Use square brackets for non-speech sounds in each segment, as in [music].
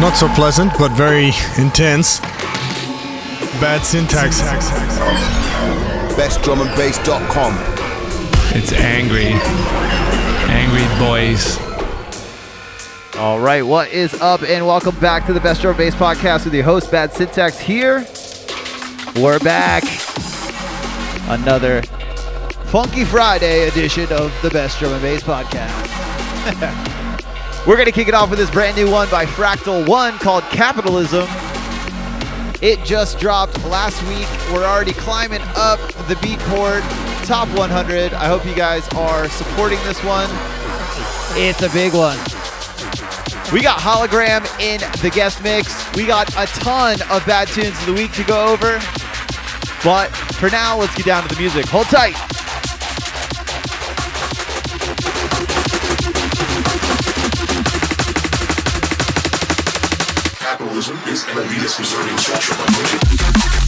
not so pleasant, but very intense. Bad syntax. BestDrumAndBass.com. It's angry. Angry boys. All right, what is up, and welcome back to the Best Drum and Bass Podcast with your host, Bad Syntax here. We're back. Another Funky Friday edition of the Best Drum and Bass Podcast. [laughs] We're going to kick it off with this brand new one by Fractal One called Capitalism. It just dropped last week. We're already climbing up the Beatport Top 100. I hope you guys are supporting this one. It's a big one. We got Hologram in the guest mix. We got a ton of bad tunes of the week to go over. But for now, let's get down to the music. Hold tight. Capitalism is an elitist concerning structure.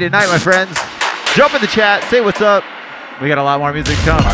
Heavy tonight, my friends. Jump in the chat, say what's up. We got a lot more music come.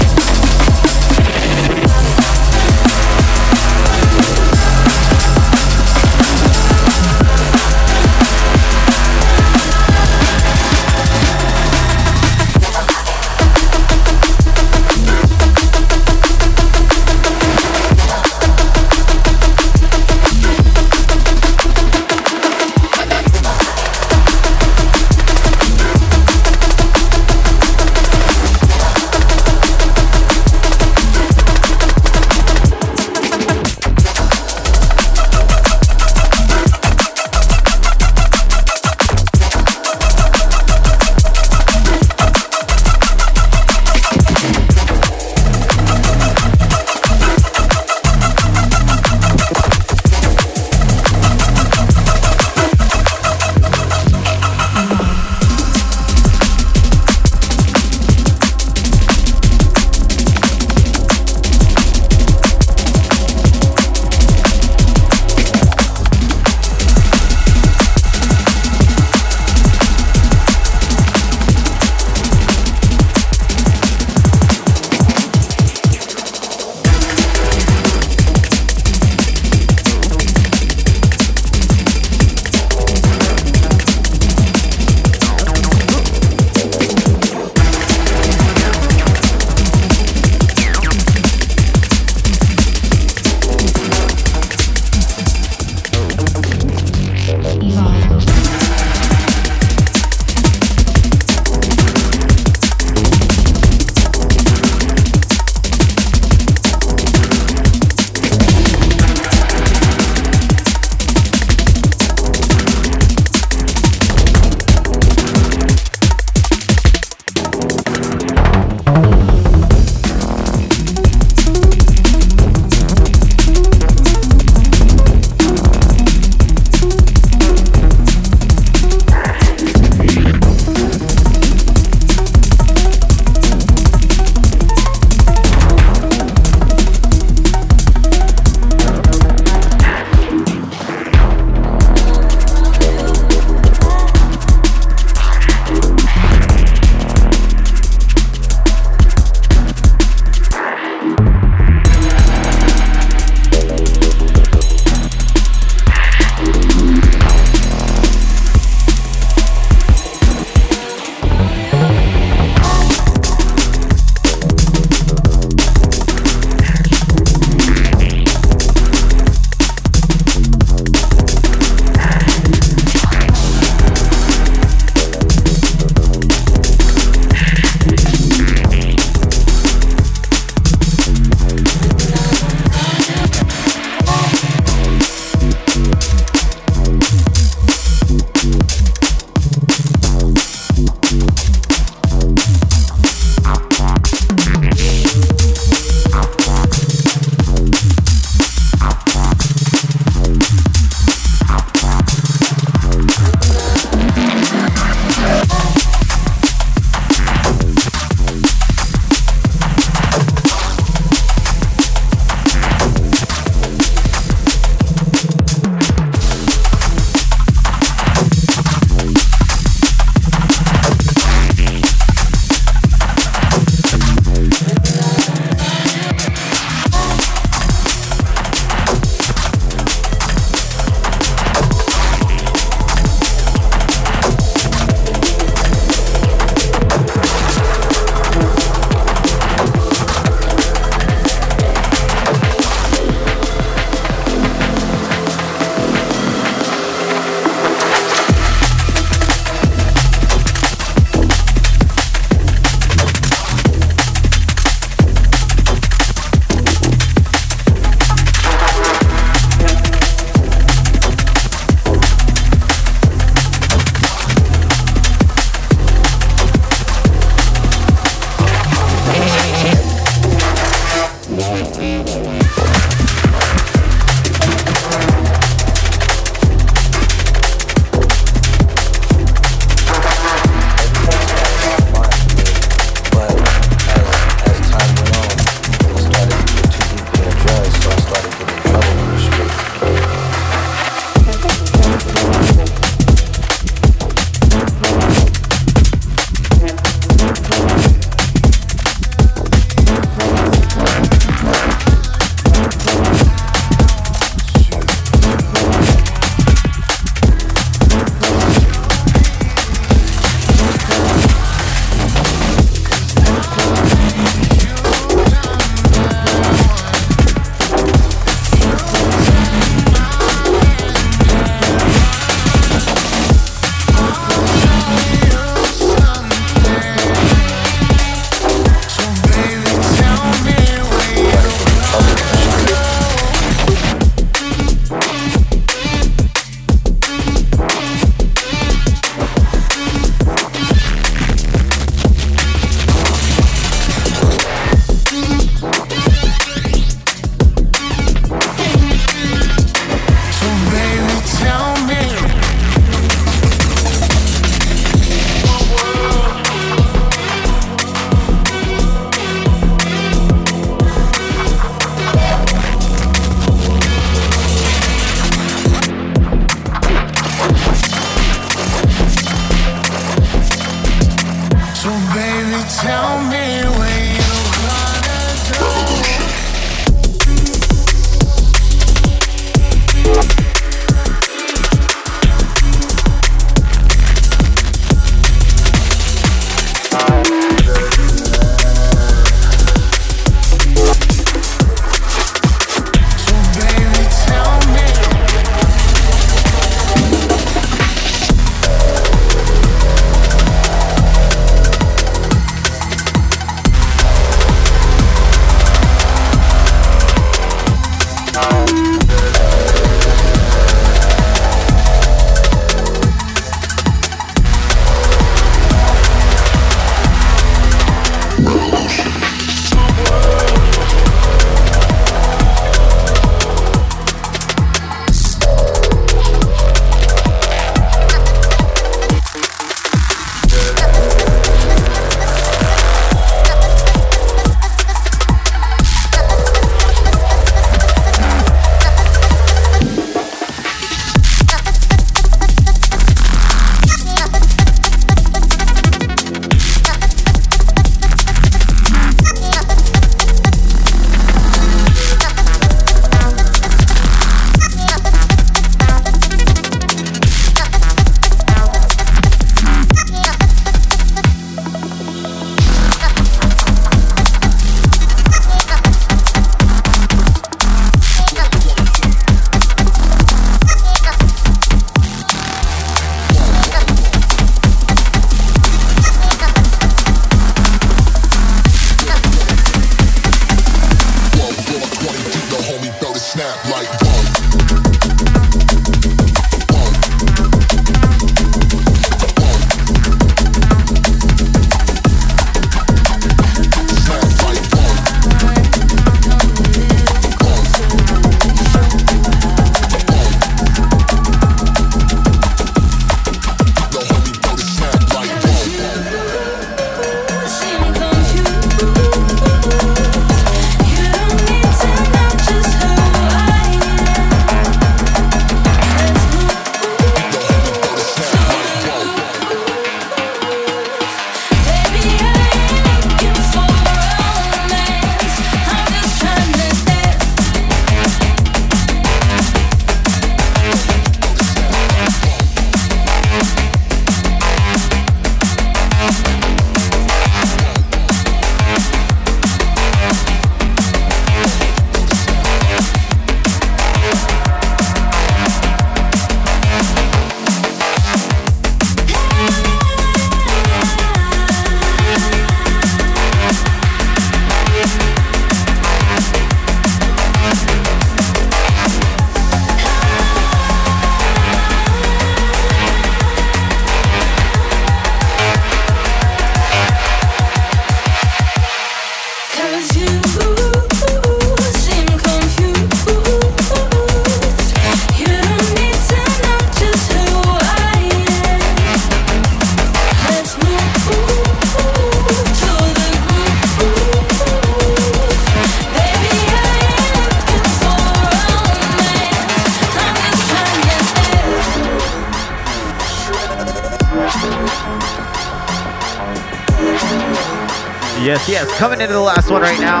Yes. Coming into the last one right now.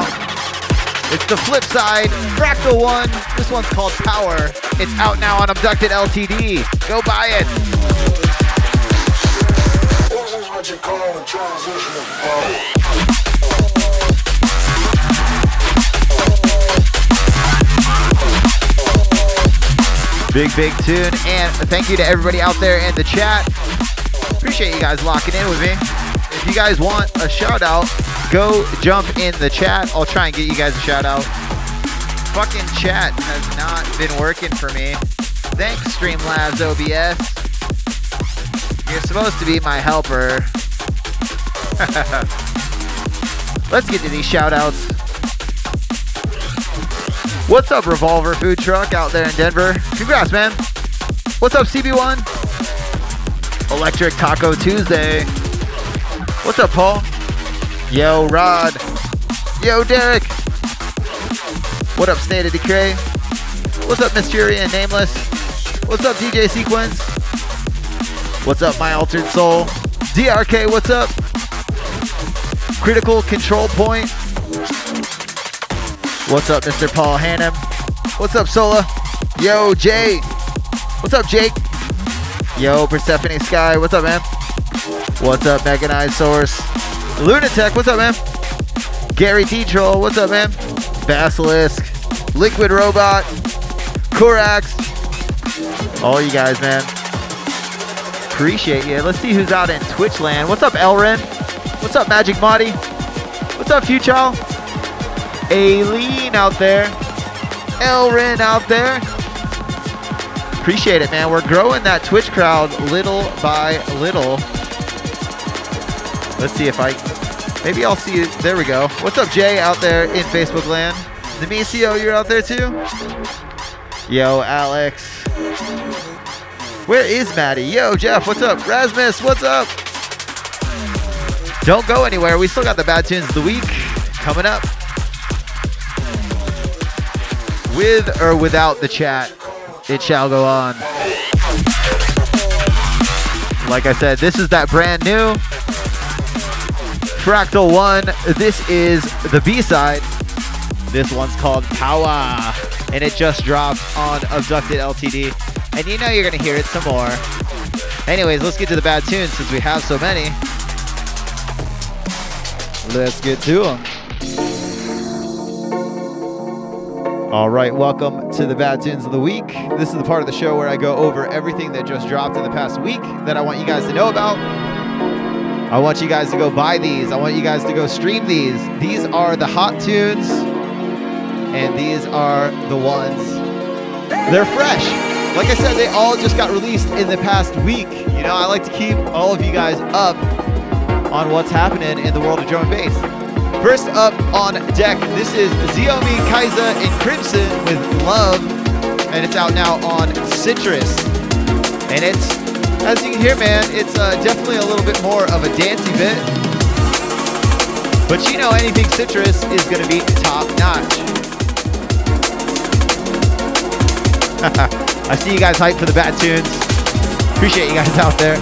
It's the flip side, Fractal One. This one's called Power. It's out now on Abducted LTD. Go buy it. This is what you call a transitional flow. Big, big tune. And thank you to everybody out there in the chat. Appreciate you guys locking in with me. If you guys want a shout out, go jump in the chat. I'll try and get you guys a shout out. Fucking chat has not been working for me. Thanks, Streamlabs OBS. You're supposed to be my helper. [laughs] Let's get to these shout outs. What's up, Revolver Food Truck out there in Denver? Congrats, man. What's up, CB1? Electric Taco Tuesday. What's up, Paul? Yo, Rod. Yo, Derek. What up, State of Decay? What's up, Mysterian Nameless? What's up, DJ Sequence? What's up, My Altered Soul? DRK, what's up? Critical Control Point. What's up, Mr. Paul Hannum? What's up, Sola? Yo, Jay. What's up, Jake? Yo, Persephone Sky. What's up, man? What's up, Mechanized Source? Lunatech. What's up, man? Gary T. Troll. What's up, man? Basilisk. Liquid Robot. Korax. All you guys, man. Appreciate you. Let's see who's out in Twitch land. What's up, Elren? What's up, Magic Marty? What's up, Fuchal? Aileen out there. Elren out there. Appreciate it, man. We're growing that Twitch crowd little by little. Let's see if I. Maybe I'll see. you. There we go. What's up, Jay, out there in Facebook land? Nemecio, you're out there too? Yo, Alex. Where is Maddie? Yo, Jeff, what's up? Rasmus, what's up? Don't go anywhere. We still got the bad tunes of the week coming up. With or without the chat, it shall go on. Like I said, this is that brand new Fractal One. This is the B side. This one's called Power, and it just dropped on Abducted LTD. And you know you're gonna hear it some more. Anyways, let's get to the bad tunes since we have so many. Let's get to them. All right, welcome to the Bad Tunes of the Week. This is the part of the show where I go over everything that just dropped in the past week that I want you guys to know about. I want you guys to go buy these. I want you guys to go stream these. These are the hot tunes, and these are the ones. They're fresh. Like I said, they all just got released in the past week. You know, I like to keep all of you guys up on what's happening in the world of drum and bass. First up on deck, this is Xiaomi Kaiser and Crimson with Love, and it's out now on Citrus. And it's, as you can hear, man, it's uh, definitely a little bit more of a dancey bit. But you know, anything Citrus is going to be top notch. [laughs] I see you guys hyped for the bad tunes. Appreciate you guys out there.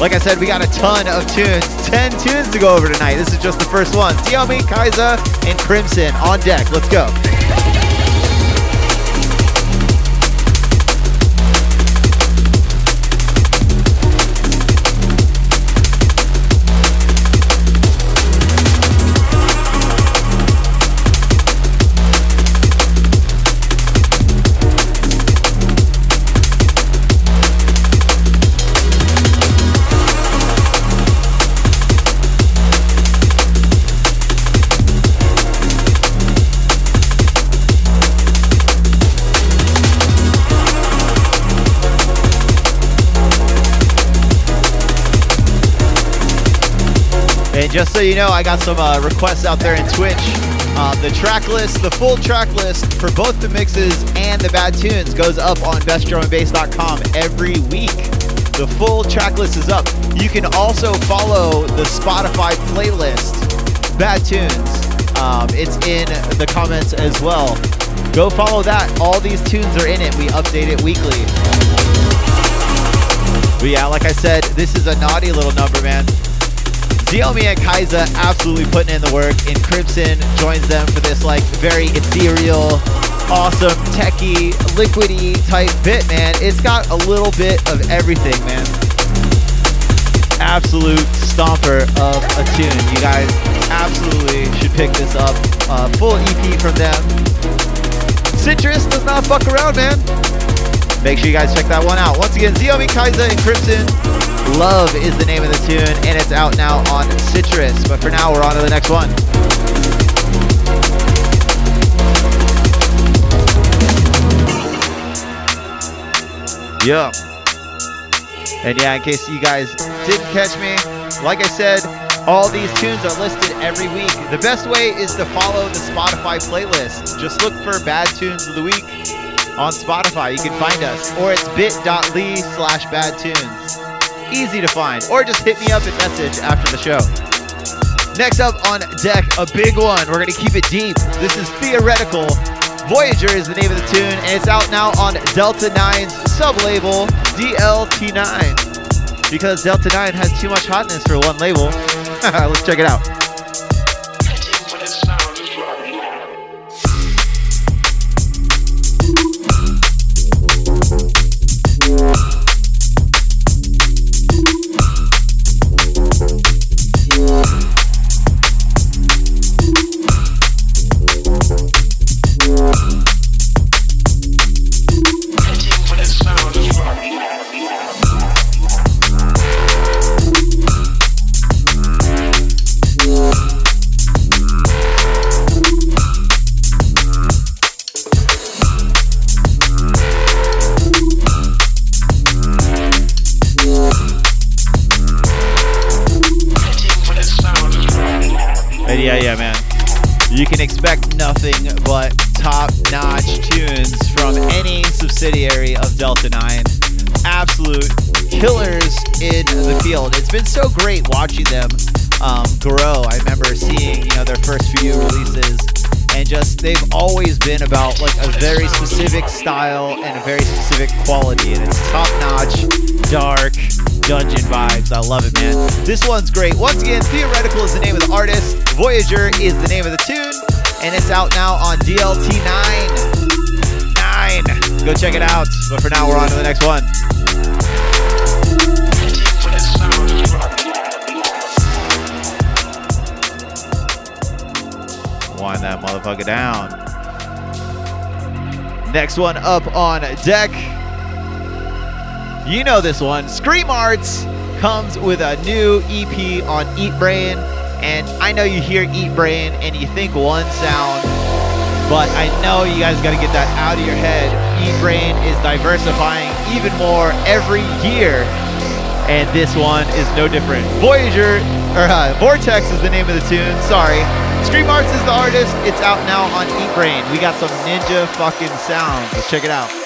Like I said, we got a ton of tunes. 10 tunes to go over tonight. This is just the first one. Xiaomi, Kaiser, and Crimson on deck. Let's go. And just so you know, I got some uh, requests out there in Twitch. Uh, the track list, the full track list for both the mixes and the bad tunes goes up on bestdrumandbass.com every week. The full track list is up. You can also follow the Spotify playlist, Bad Tunes. Um, it's in the comments as well. Go follow that. All these tunes are in it. We update it weekly. But yeah, like I said, this is a naughty little number, man. Xiaomi and Kaiser absolutely putting in the work, and Crimson joins them for this like very ethereal, awesome, techie, liquidy type bit, man. It's got a little bit of everything, man. Absolute stomper of a tune. You guys absolutely should pick this up. Uh, full EP from them. Citrus does not fuck around, man. Make sure you guys check that one out. Once again, Xiaomi, Kaiser, and Crimson. Love is the name of the tune, and it's out now on Citrus. But for now, we're on to the next one. Yeah. And yeah, in case you guys didn't catch me, like I said, all these tunes are listed every week. The best way is to follow the Spotify playlist. Just look for Bad Tunes of the Week on Spotify. You can find us. Or it's bit.ly slash bad tunes. Easy to find. Or just hit me up and message after the show. Next up on deck, a big one. We're going to keep it deep. This is Theoretical. Voyager is the name of the tune, and it's out now on Delta 9's sub-label, DLT9. Because Delta 9 has too much hotness for one label. [laughs] Let's check it out. You can expect nothing but top-notch tunes from any subsidiary of Delta 9. Absolute killers in the field. It's been so great watching them um, grow. I remember seeing, you know, their first few releases and just they've always been about like a very specific style and a very specific quality and it's top notch dark dungeon vibes i love it man this one's great once again theoretical is the name of the artist voyager is the name of the tune and it's out now on dlt 9 9 go check it out but for now we're on to the next one wind that motherfucker down. Next one up on deck. You know this one. Scream Arts comes with a new EP on Eat Brain. And I know you hear Eat Brain and you think one sound, but I know you guys got to get that out of your head. Eat Brain is diversifying even more every year. And this one is no different. Voyager, or uh, Vortex is the name of the tune. Sorry. Scream Arts is the artist. It's out now on Eat Brain. We got some ninja fucking sounds. Let's check it out.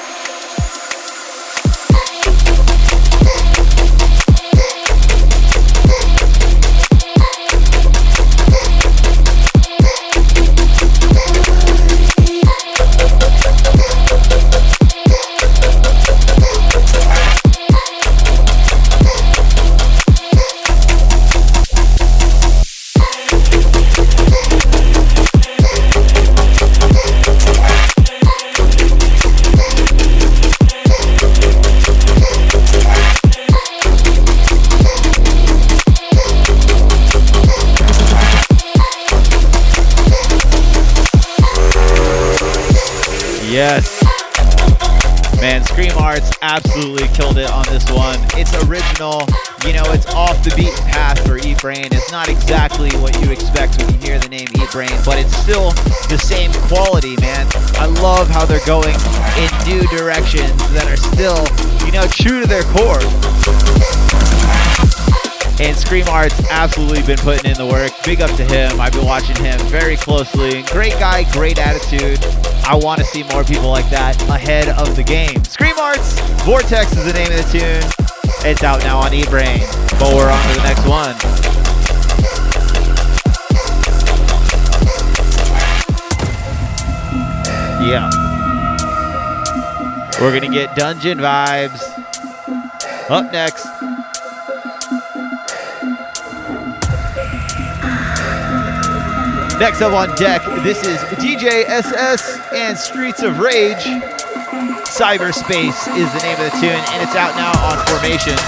Yes. Man, Scream Arts absolutely killed it on this one. It's original. You know, it's off the beaten path for Eat Brain. It's not exactly what you expect when you hear the name Eat Brain, but it's still the same quality, man. I love how they're going in new directions that are still, you know, true to their core. And Scream Art's absolutely been putting in the work. Big up to him. I've been watching him very closely. Great guy, great attitude. I want to see more people like that ahead of the game. Scream Arts, Vortex is the name of the tune. It's out now on Eat Brain. But we're on to the next one. Yeah. We're going to get dungeon vibes. Up next. Next up on deck, this is DJ SS and Streets of Rage. Cyberspace is the name of the tune, and it's out now on Formation.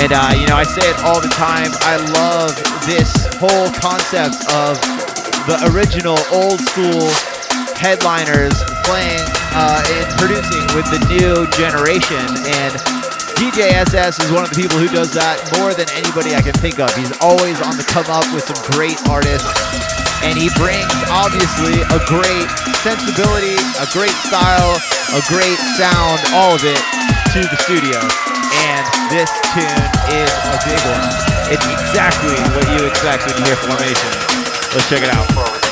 And uh, you know, I say it all the time. I love this whole concept of the original old school headliners playing uh, and producing with the new generation. And DJ SS is one of the people who does that more than anybody I can think of. He's always on the come up with some great artists. And he brings, obviously, a great sensibility, a great style, a great sound, all of it to the studio. And this tune is a big one. It's exactly what you expect when you hear Formation. Let's check it out.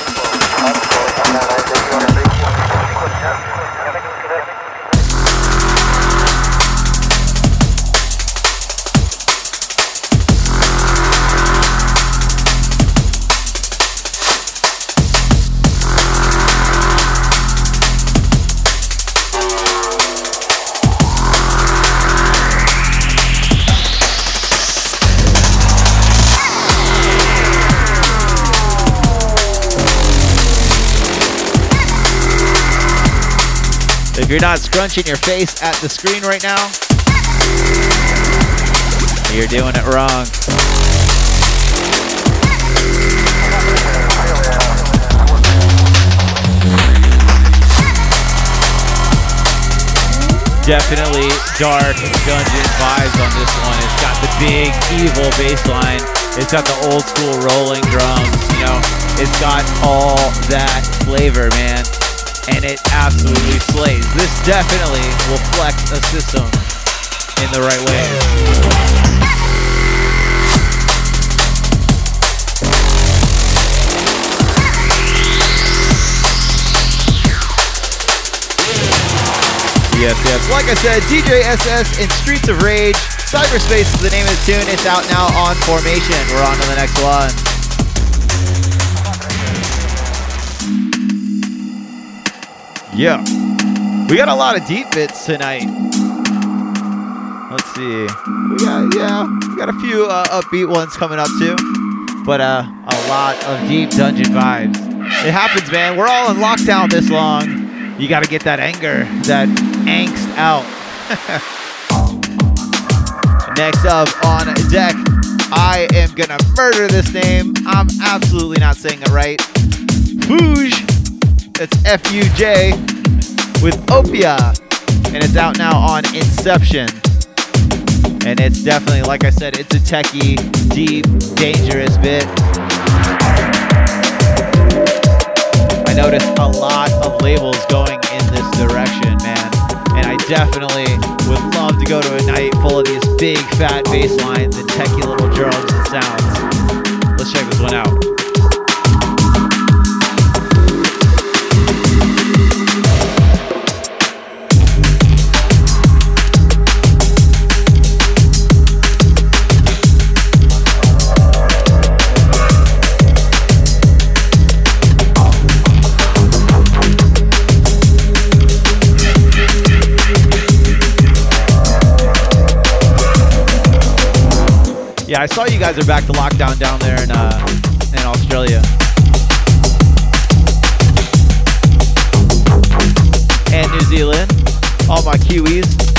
If you're not scrunching your face at the screen right now, you're doing it wrong. Definitely dark dungeon vibes on this one. It's got the big evil bass line. It's got the old school rolling drums, you know. It's got all that flavor, man and it absolutely slays. This definitely will flex a system in the right way. Yes, yes. Like I said, DJ SS in Streets of Rage. Cyberspace is the name of the tune. It's out now on Formation. We're on to the next one. Yeah. We got a lot of deep bits tonight. Let's see. We got yeah, we got a few uh, upbeat ones coming up too, but uh, a lot of deep dungeon vibes. It happens, man. We're all in lockdown this long. You got to get that anger, that angst out. [laughs] Next up on deck, I am gonna murder this name. I'm absolutely not saying it right. Fuge. It's F U J with Opia, and it's out now on Inception. And it's definitely, like I said, it's a techie, deep, dangerous bit. I noticed a lot of labels going in this direction, man. And I definitely would love to go to a night full of these big fat bass lines and techie little drums and sounds. Let's check this one out. Yeah, I saw you guys are back to lockdown down there in uh, in Australia. And New Zealand. All my Kiwis.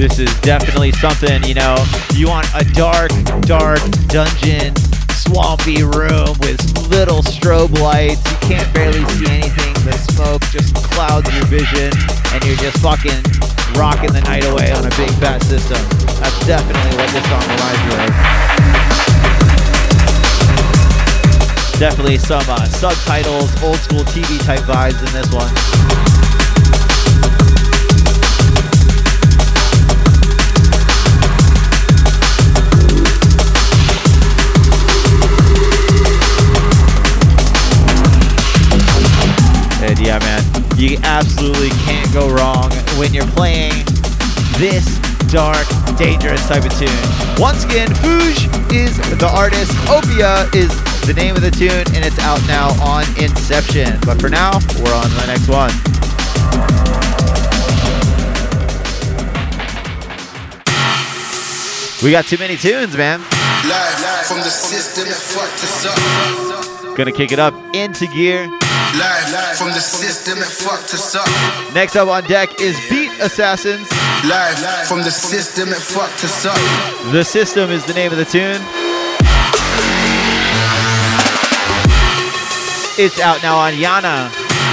This is definitely something, you know, you want a dark, dark dungeon, swampy room with little strobe lights. You can't barely see anything. The smoke just clouds your vision, and you're just fucking rocking the night away on a big fat system. That's definitely what this song reminds me of. Definitely some uh, subtitles, old school TV type vibes in this one. You absolutely can't go wrong when you're playing this dark, dangerous type of tune. Once again, Fuge is the artist, Opia is the name of the tune, and it's out now on Inception. But for now, we're on to the next one. We got too many tunes, man. Live from the system that fucked us up. Gonna kick it up into gear. Live from the system that fucked us up. Next up on deck is Beat Assassins. Live from the system that fucked us up. The System is the name of the tune. It's out now on Yana.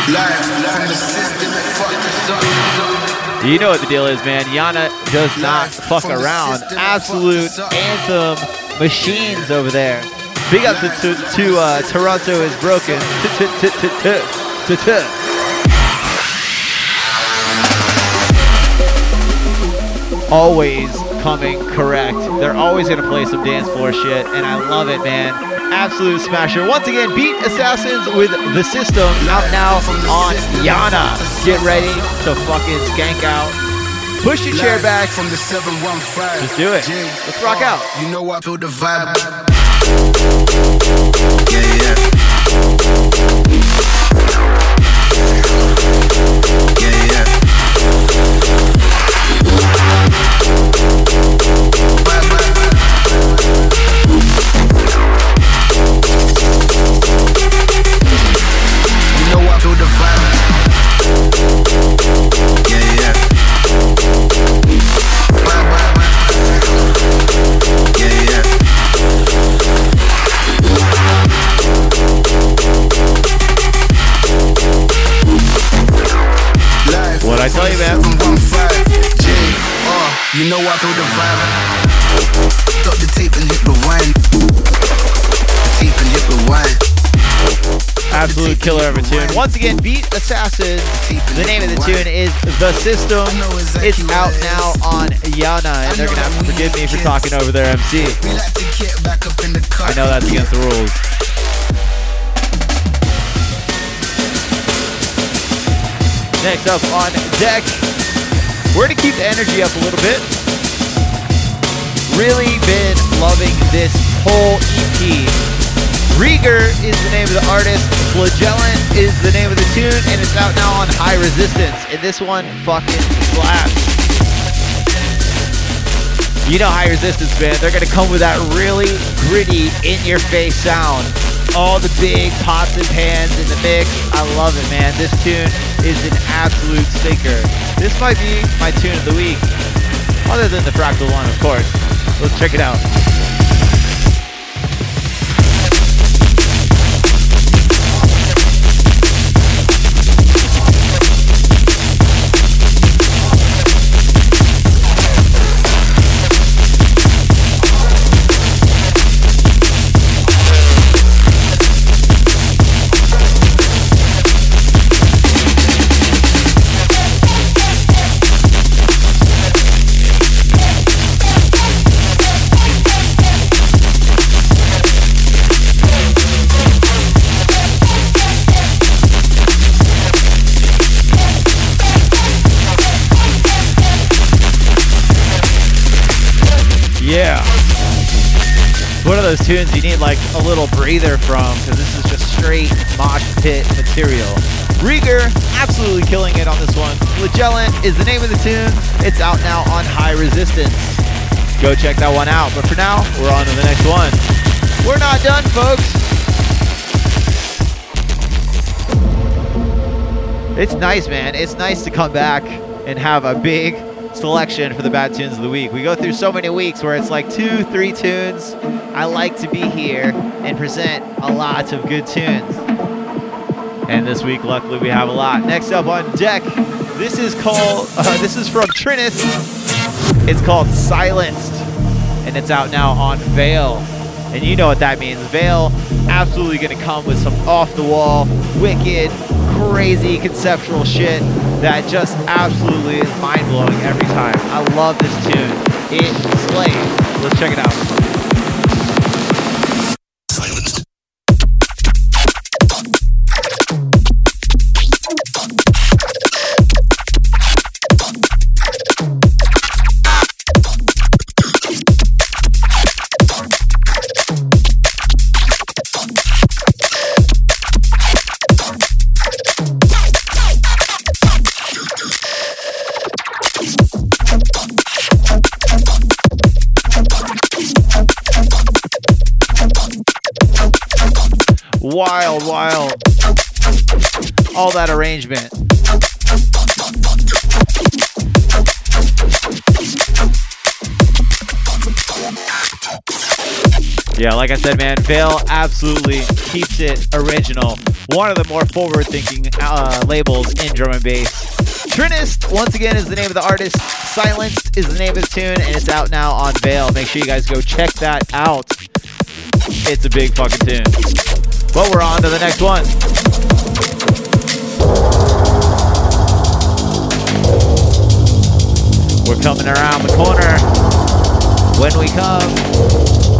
Live from the system that fucked us up. You know what the deal is, man. Yana does not fuck around. Absolute anthem machines over there. Big up to, to, to uh, Toronto is broken. Always coming correct. They're always gonna play some dance floor shit, and I love it, man. Absolute smasher. Once again, beat Assassins with the system out now on Yana. Get ready to fucking skank out. Push your chair back. from the 715. Just do it. Let's rock out. You know I feel the vibe. You know I feel the vibe. Stop the tape and hit rewind. The tape and hit rewind. Absolute killer of a tune. Once again, Beat Assassin. The name of the tune is The System. It's out now on Yana, and they're gonna have to forgive me for talking over their MC. We like to get back up in the cut. I know that's against the rules. Next up on deck, we're gonna keep the energy up a little bit. Really been loving this whole EP. Rieger is the name of the artist, Flagellant is the name of the tune, and it's out now on High Resistance. And this one fucking slaps. You know High Resistance, man. They're gonna come with that really gritty, in-your-face sound. All the big pots and pans in the mix. I love it, man. This tune is an absolute stinker. This might be my tune of the week, other than the Fractal one, of course. Let's check it out. One of those tunes you need like a little breather from because this is just straight mosh pit material. Rieger, absolutely killing it on this one. Flagellant is the name of the tune. It's out now on High Resistance. Go check that one out. But for now, we're on to the next one. We're not done, folks. It's nice, man. It's nice to come back and have a big selection for the bad tunes of the week. We go through so many weeks where it's like two, three tunes. I like to be here and present a lot of good tunes. And this week, luckily, we have a lot. Next up on deck, this is called, [laughs] uh, this is from Trinus. It's called Silenced, and it's out now on Veil. And you know what that means. Veil absolutely gonna come with some off the wall, wicked, crazy conceptual shit that just absolutely is mind blowing every time. I love this tune. It slays. Let's check it out. Wild, wild. All that arrangement. Yeah, like I said, man, Veil absolutely keeps it original. One of the more forward-thinking uh, labels in drum and bass. Trinist, once again, is the name of the artist. Silenced is the name of the tune, and it's out now on Veil. Make sure you guys go check that out. It's a big fucking tune. But we're on to the next one. We're coming around the corner. When we come,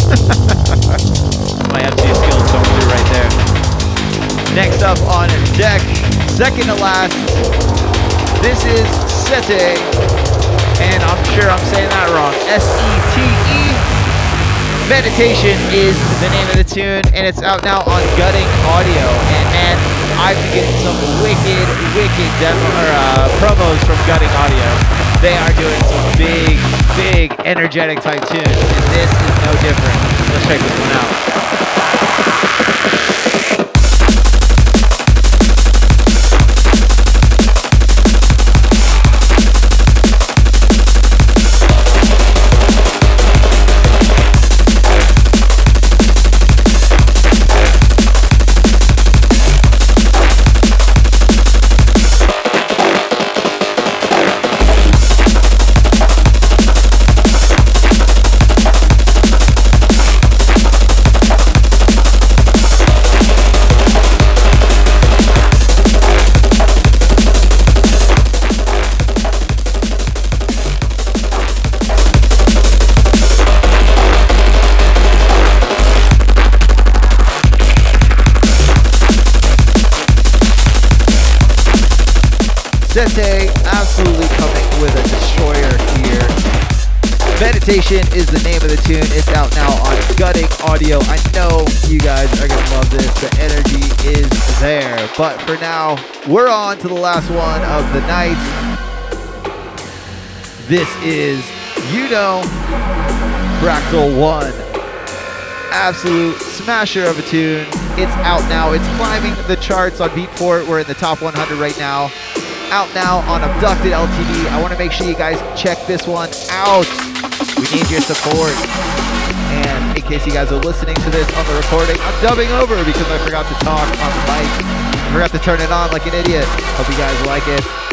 [laughs] my MC skills coming through right there. Next up on deck, second to last, this is Sete, and I'm sure I'm saying that wrong. S E T E. Meditation is the name of the tune, and it's out now on Gutting Audio. And man, I've been getting some wicked, wicked demo or uh, promos from Gutting Audio. They are doing some big, big, energetic type tunes, and this is no different. Let's check this one out. Sete absolutely coming with a destroyer here. Meditation is the name of the tune. It's out now on Gutting Audio. I know you guys are going to love this. The energy is there. But for now, we're on to the last one of the night. This is, you know, Fractal 1. Absolute smasher of a tune. It's out now. It's climbing the charts on Beatport. We're in the top 100 right now. Out now on Abducted LTD. I want to make sure you guys check this one out. We need your support. And in case you guys are listening to this on the recording, I'm dubbing over because I forgot to talk on the mic. I forgot to turn it on like an idiot. Hope you guys like it.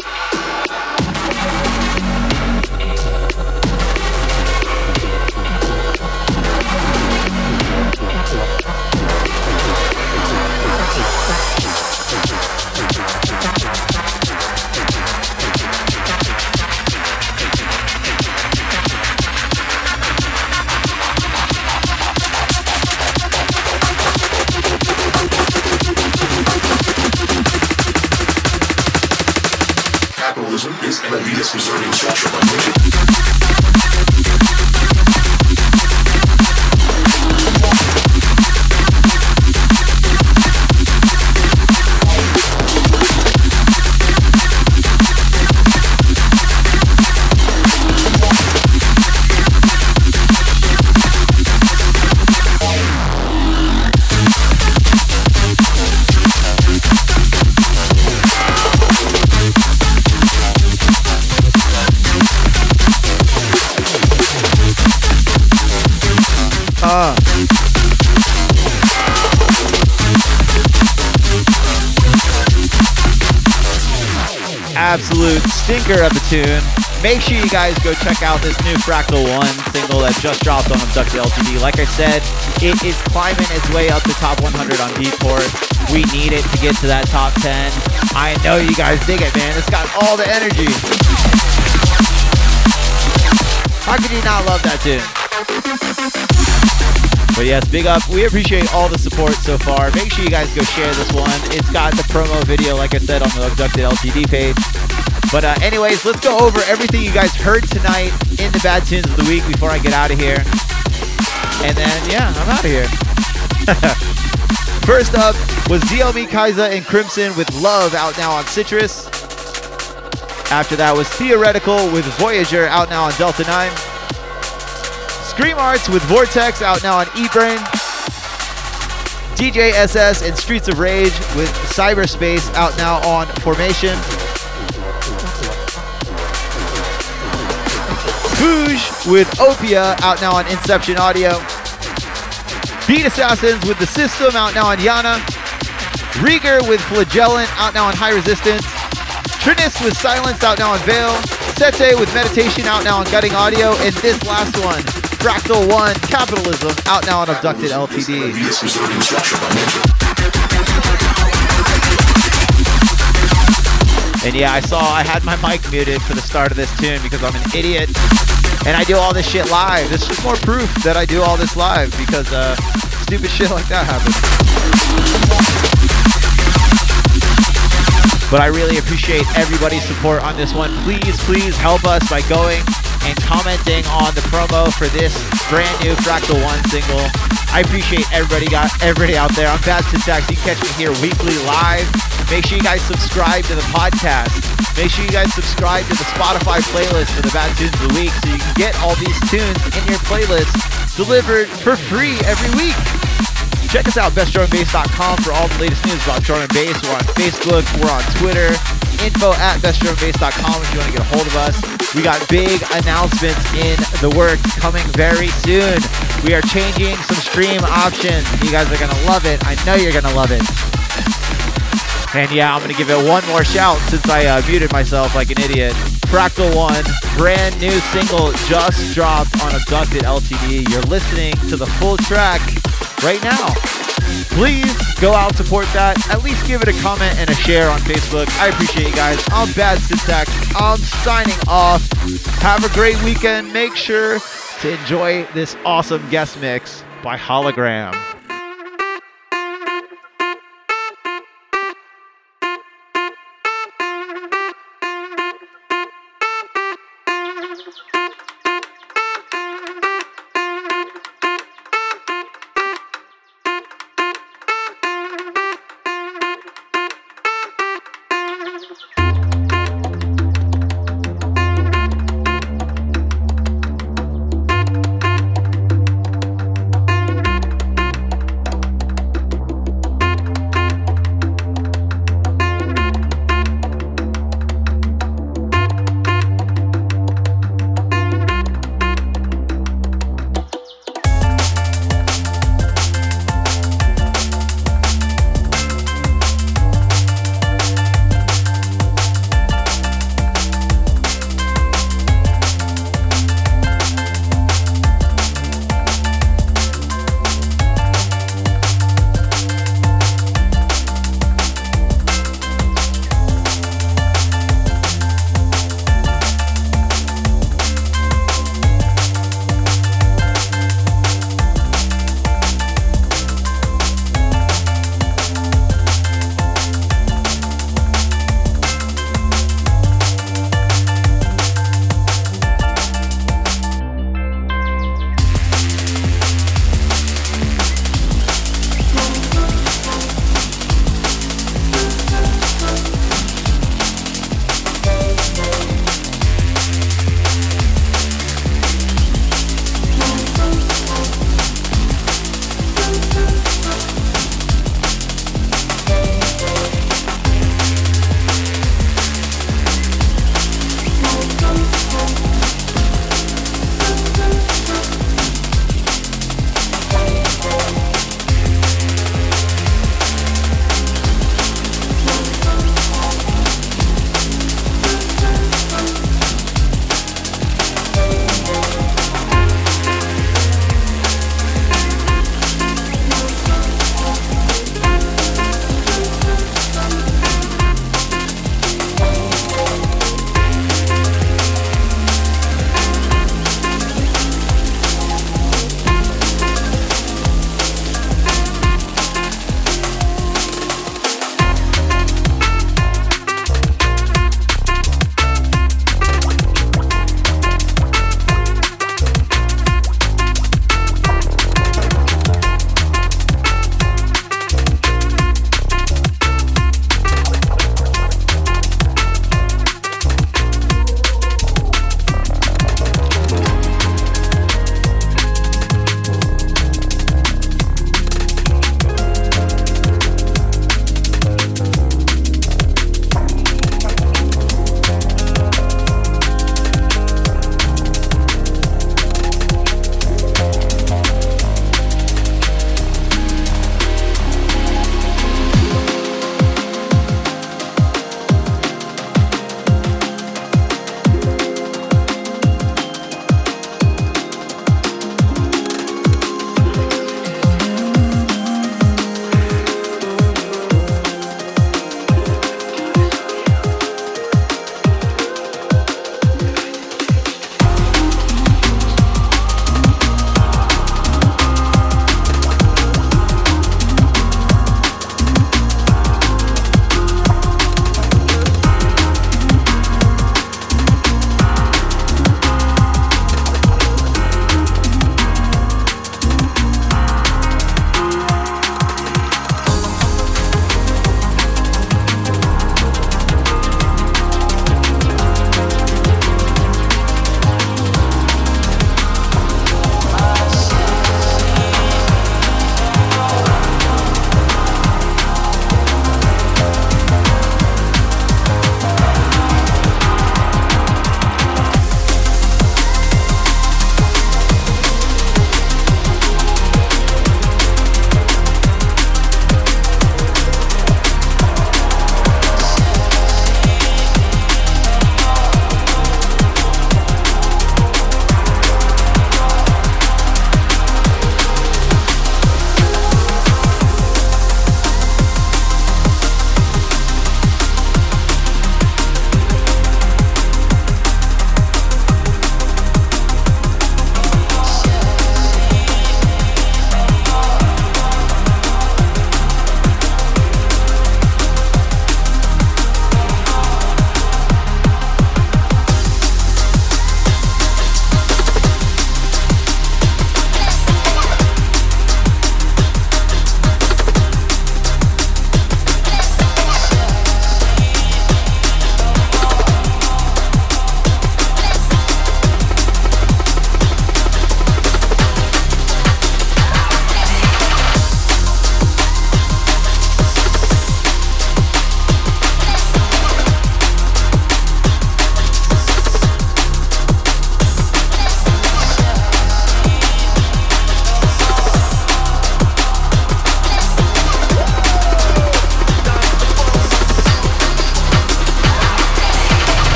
Tune. Make sure you guys go check out this new Fractal 1 single that just dropped on Abducted LTD. Like I said, it is climbing its way up the top 100 on Beatport. We need it to get to that top 10. I know you guys dig it, man. It's got all the energy. How could you not love that tune? But yes, big up. We appreciate all the support so far. Make sure you guys go share this one. It's got the promo video, like I said, on the Abducted LTD page. But uh, anyways, let's go over everything you guys heard tonight in the Bad Tunes of the Week before I get out of here. And then, yeah, I'm out of here. [laughs] First up was DLB Kaiser and Crimson with Love out now on Citrus. After that was Theoretical with Voyager out now on Delta 9. Scream Arts with Vortex out now on Eat Brain. DJ SS and Streets of Rage with Cyberspace out now on Formation. Fuge with Opia out now on Inception Audio. Beat Assassins with The System out now on Yana. Rieger with Flagellant out now on High Resistance. Trinis with Silence out now on Veil. Sete with Meditation out now on Gutting Audio. And this last one, Fractal One Capitalism out now on Abducted LTD. And yeah, I saw I had my mic muted for the start of this tune because I'm an idiot. And I do all this shit live. This is more proof that I do all this live because uh, stupid shit like that happens. But I really appreciate everybody's support on this one. Please, please help us by going and commenting on the promo for this brand new Fractal One single. I appreciate everybody got everybody out there. I'm Bad Syntax. You can catch me here weekly live. Make sure you guys subscribe to the podcast. Make sure you guys subscribe to the Spotify playlist for the Bad Tunes of the Week so you can get all these tunes in your playlist delivered for free every week. Check us out, bestdrumandbass.com for all the latest news about drum and bass. We're on Facebook, we're on Twitter, info at bestdrumandbass.com if you want to get a hold of us. We got big announcements in the works coming very soon. We are changing some stream options. You guys are going to love it. I know you're going to love it. And yeah, I'm going to give it one more shout since I uh, muted myself like an idiot. FractalOne, brand new single just dropped on Abducted LTD. You're listening to the full track right now. Please go out, support that. At least give it a comment and a share on Facebook. I appreciate you guys. I'm Bad Syntax. I'm signing off. Have a great weekend. Make sure to enjoy this awesome guest mix by Hologram.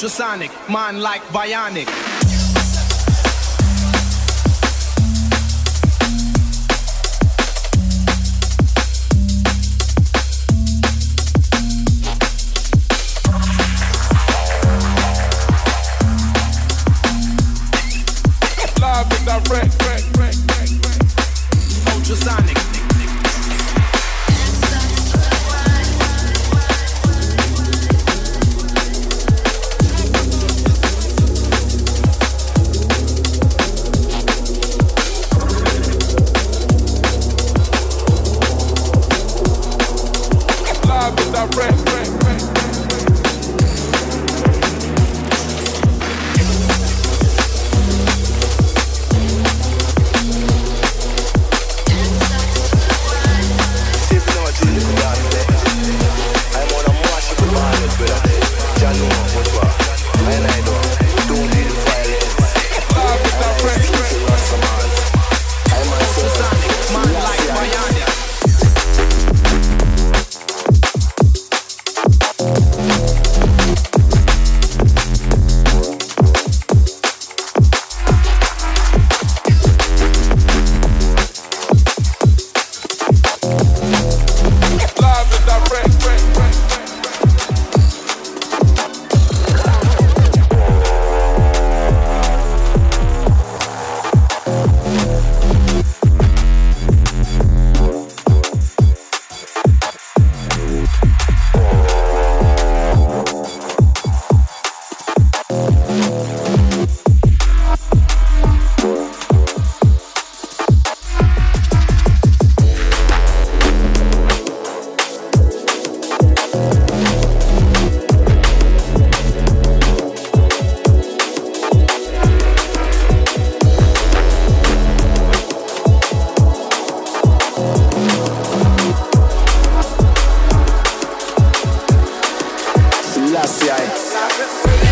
Ultrasonic, mind like bionic. Last night.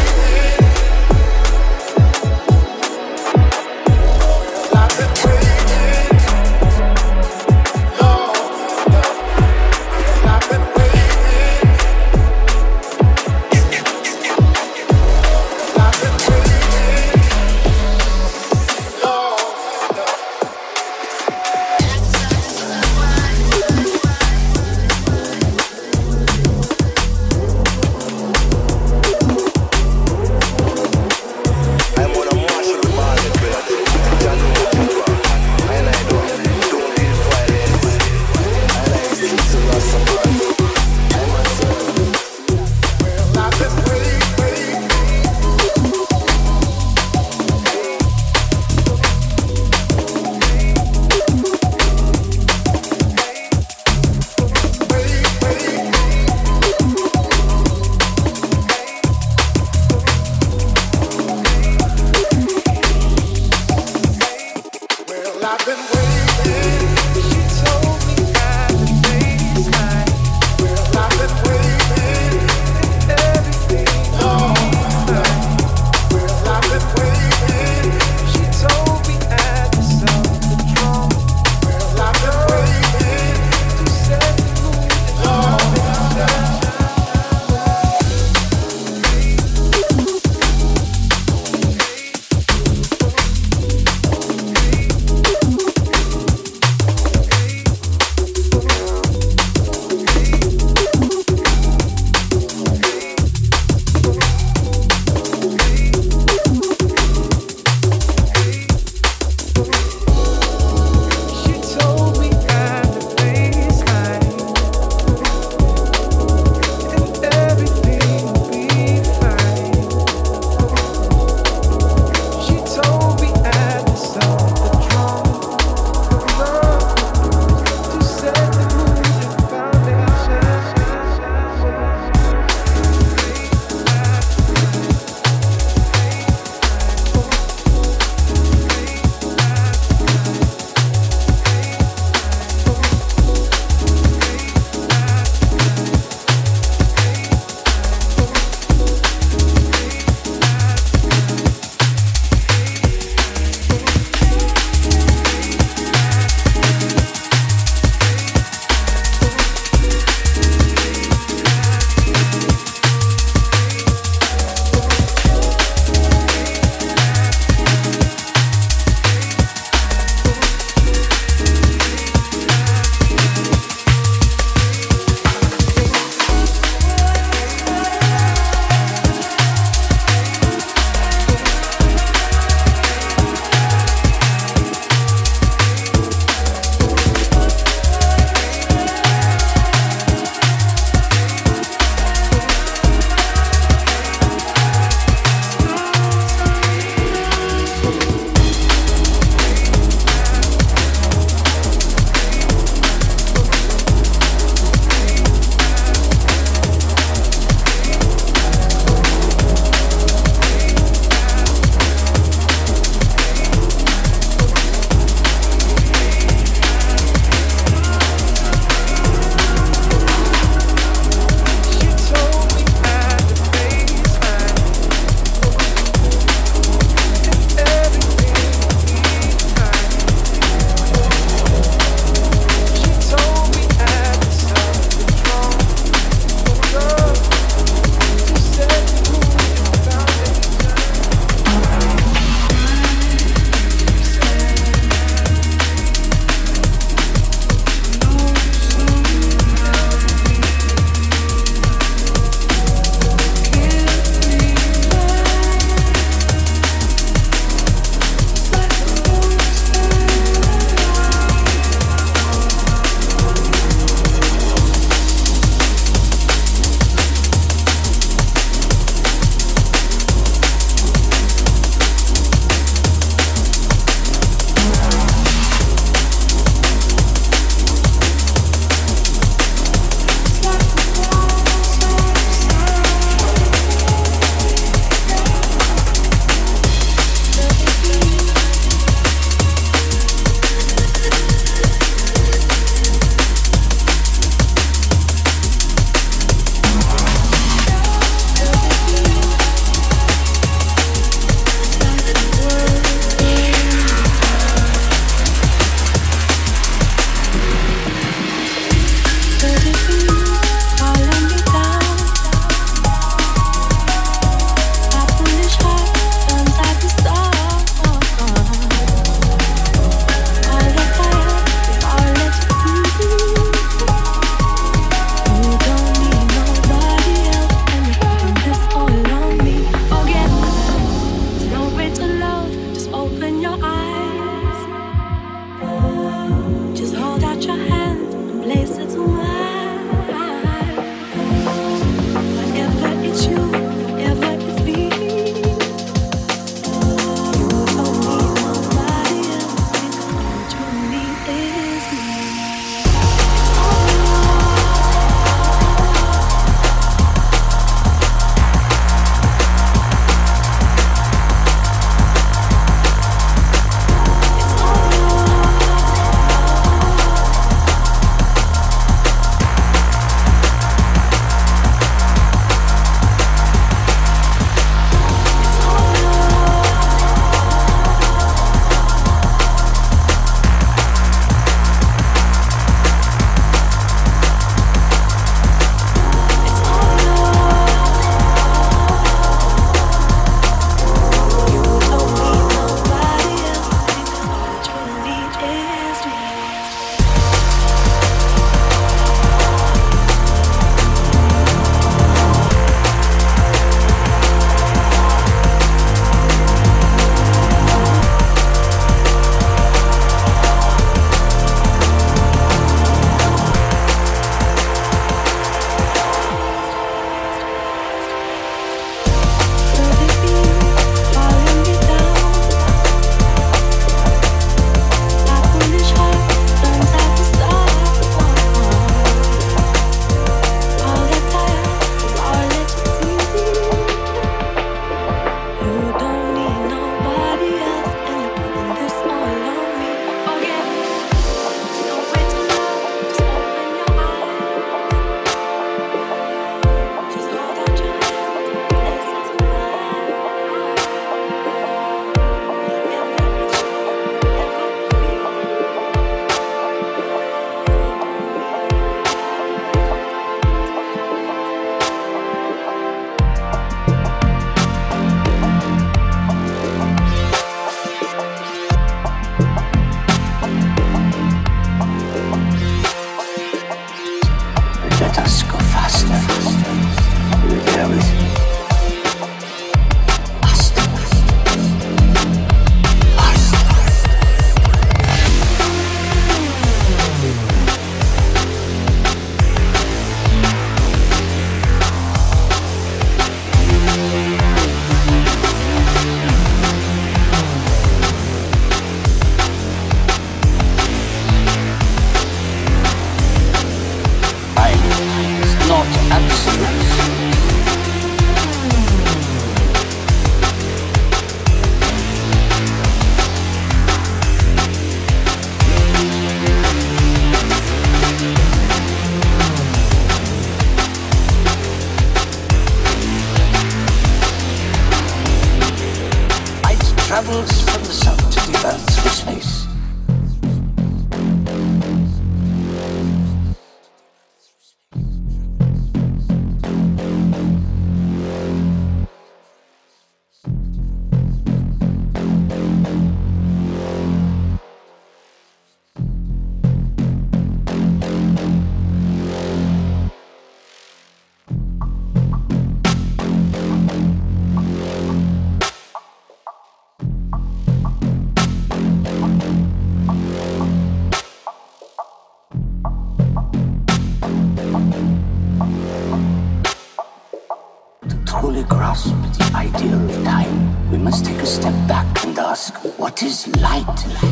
Is light?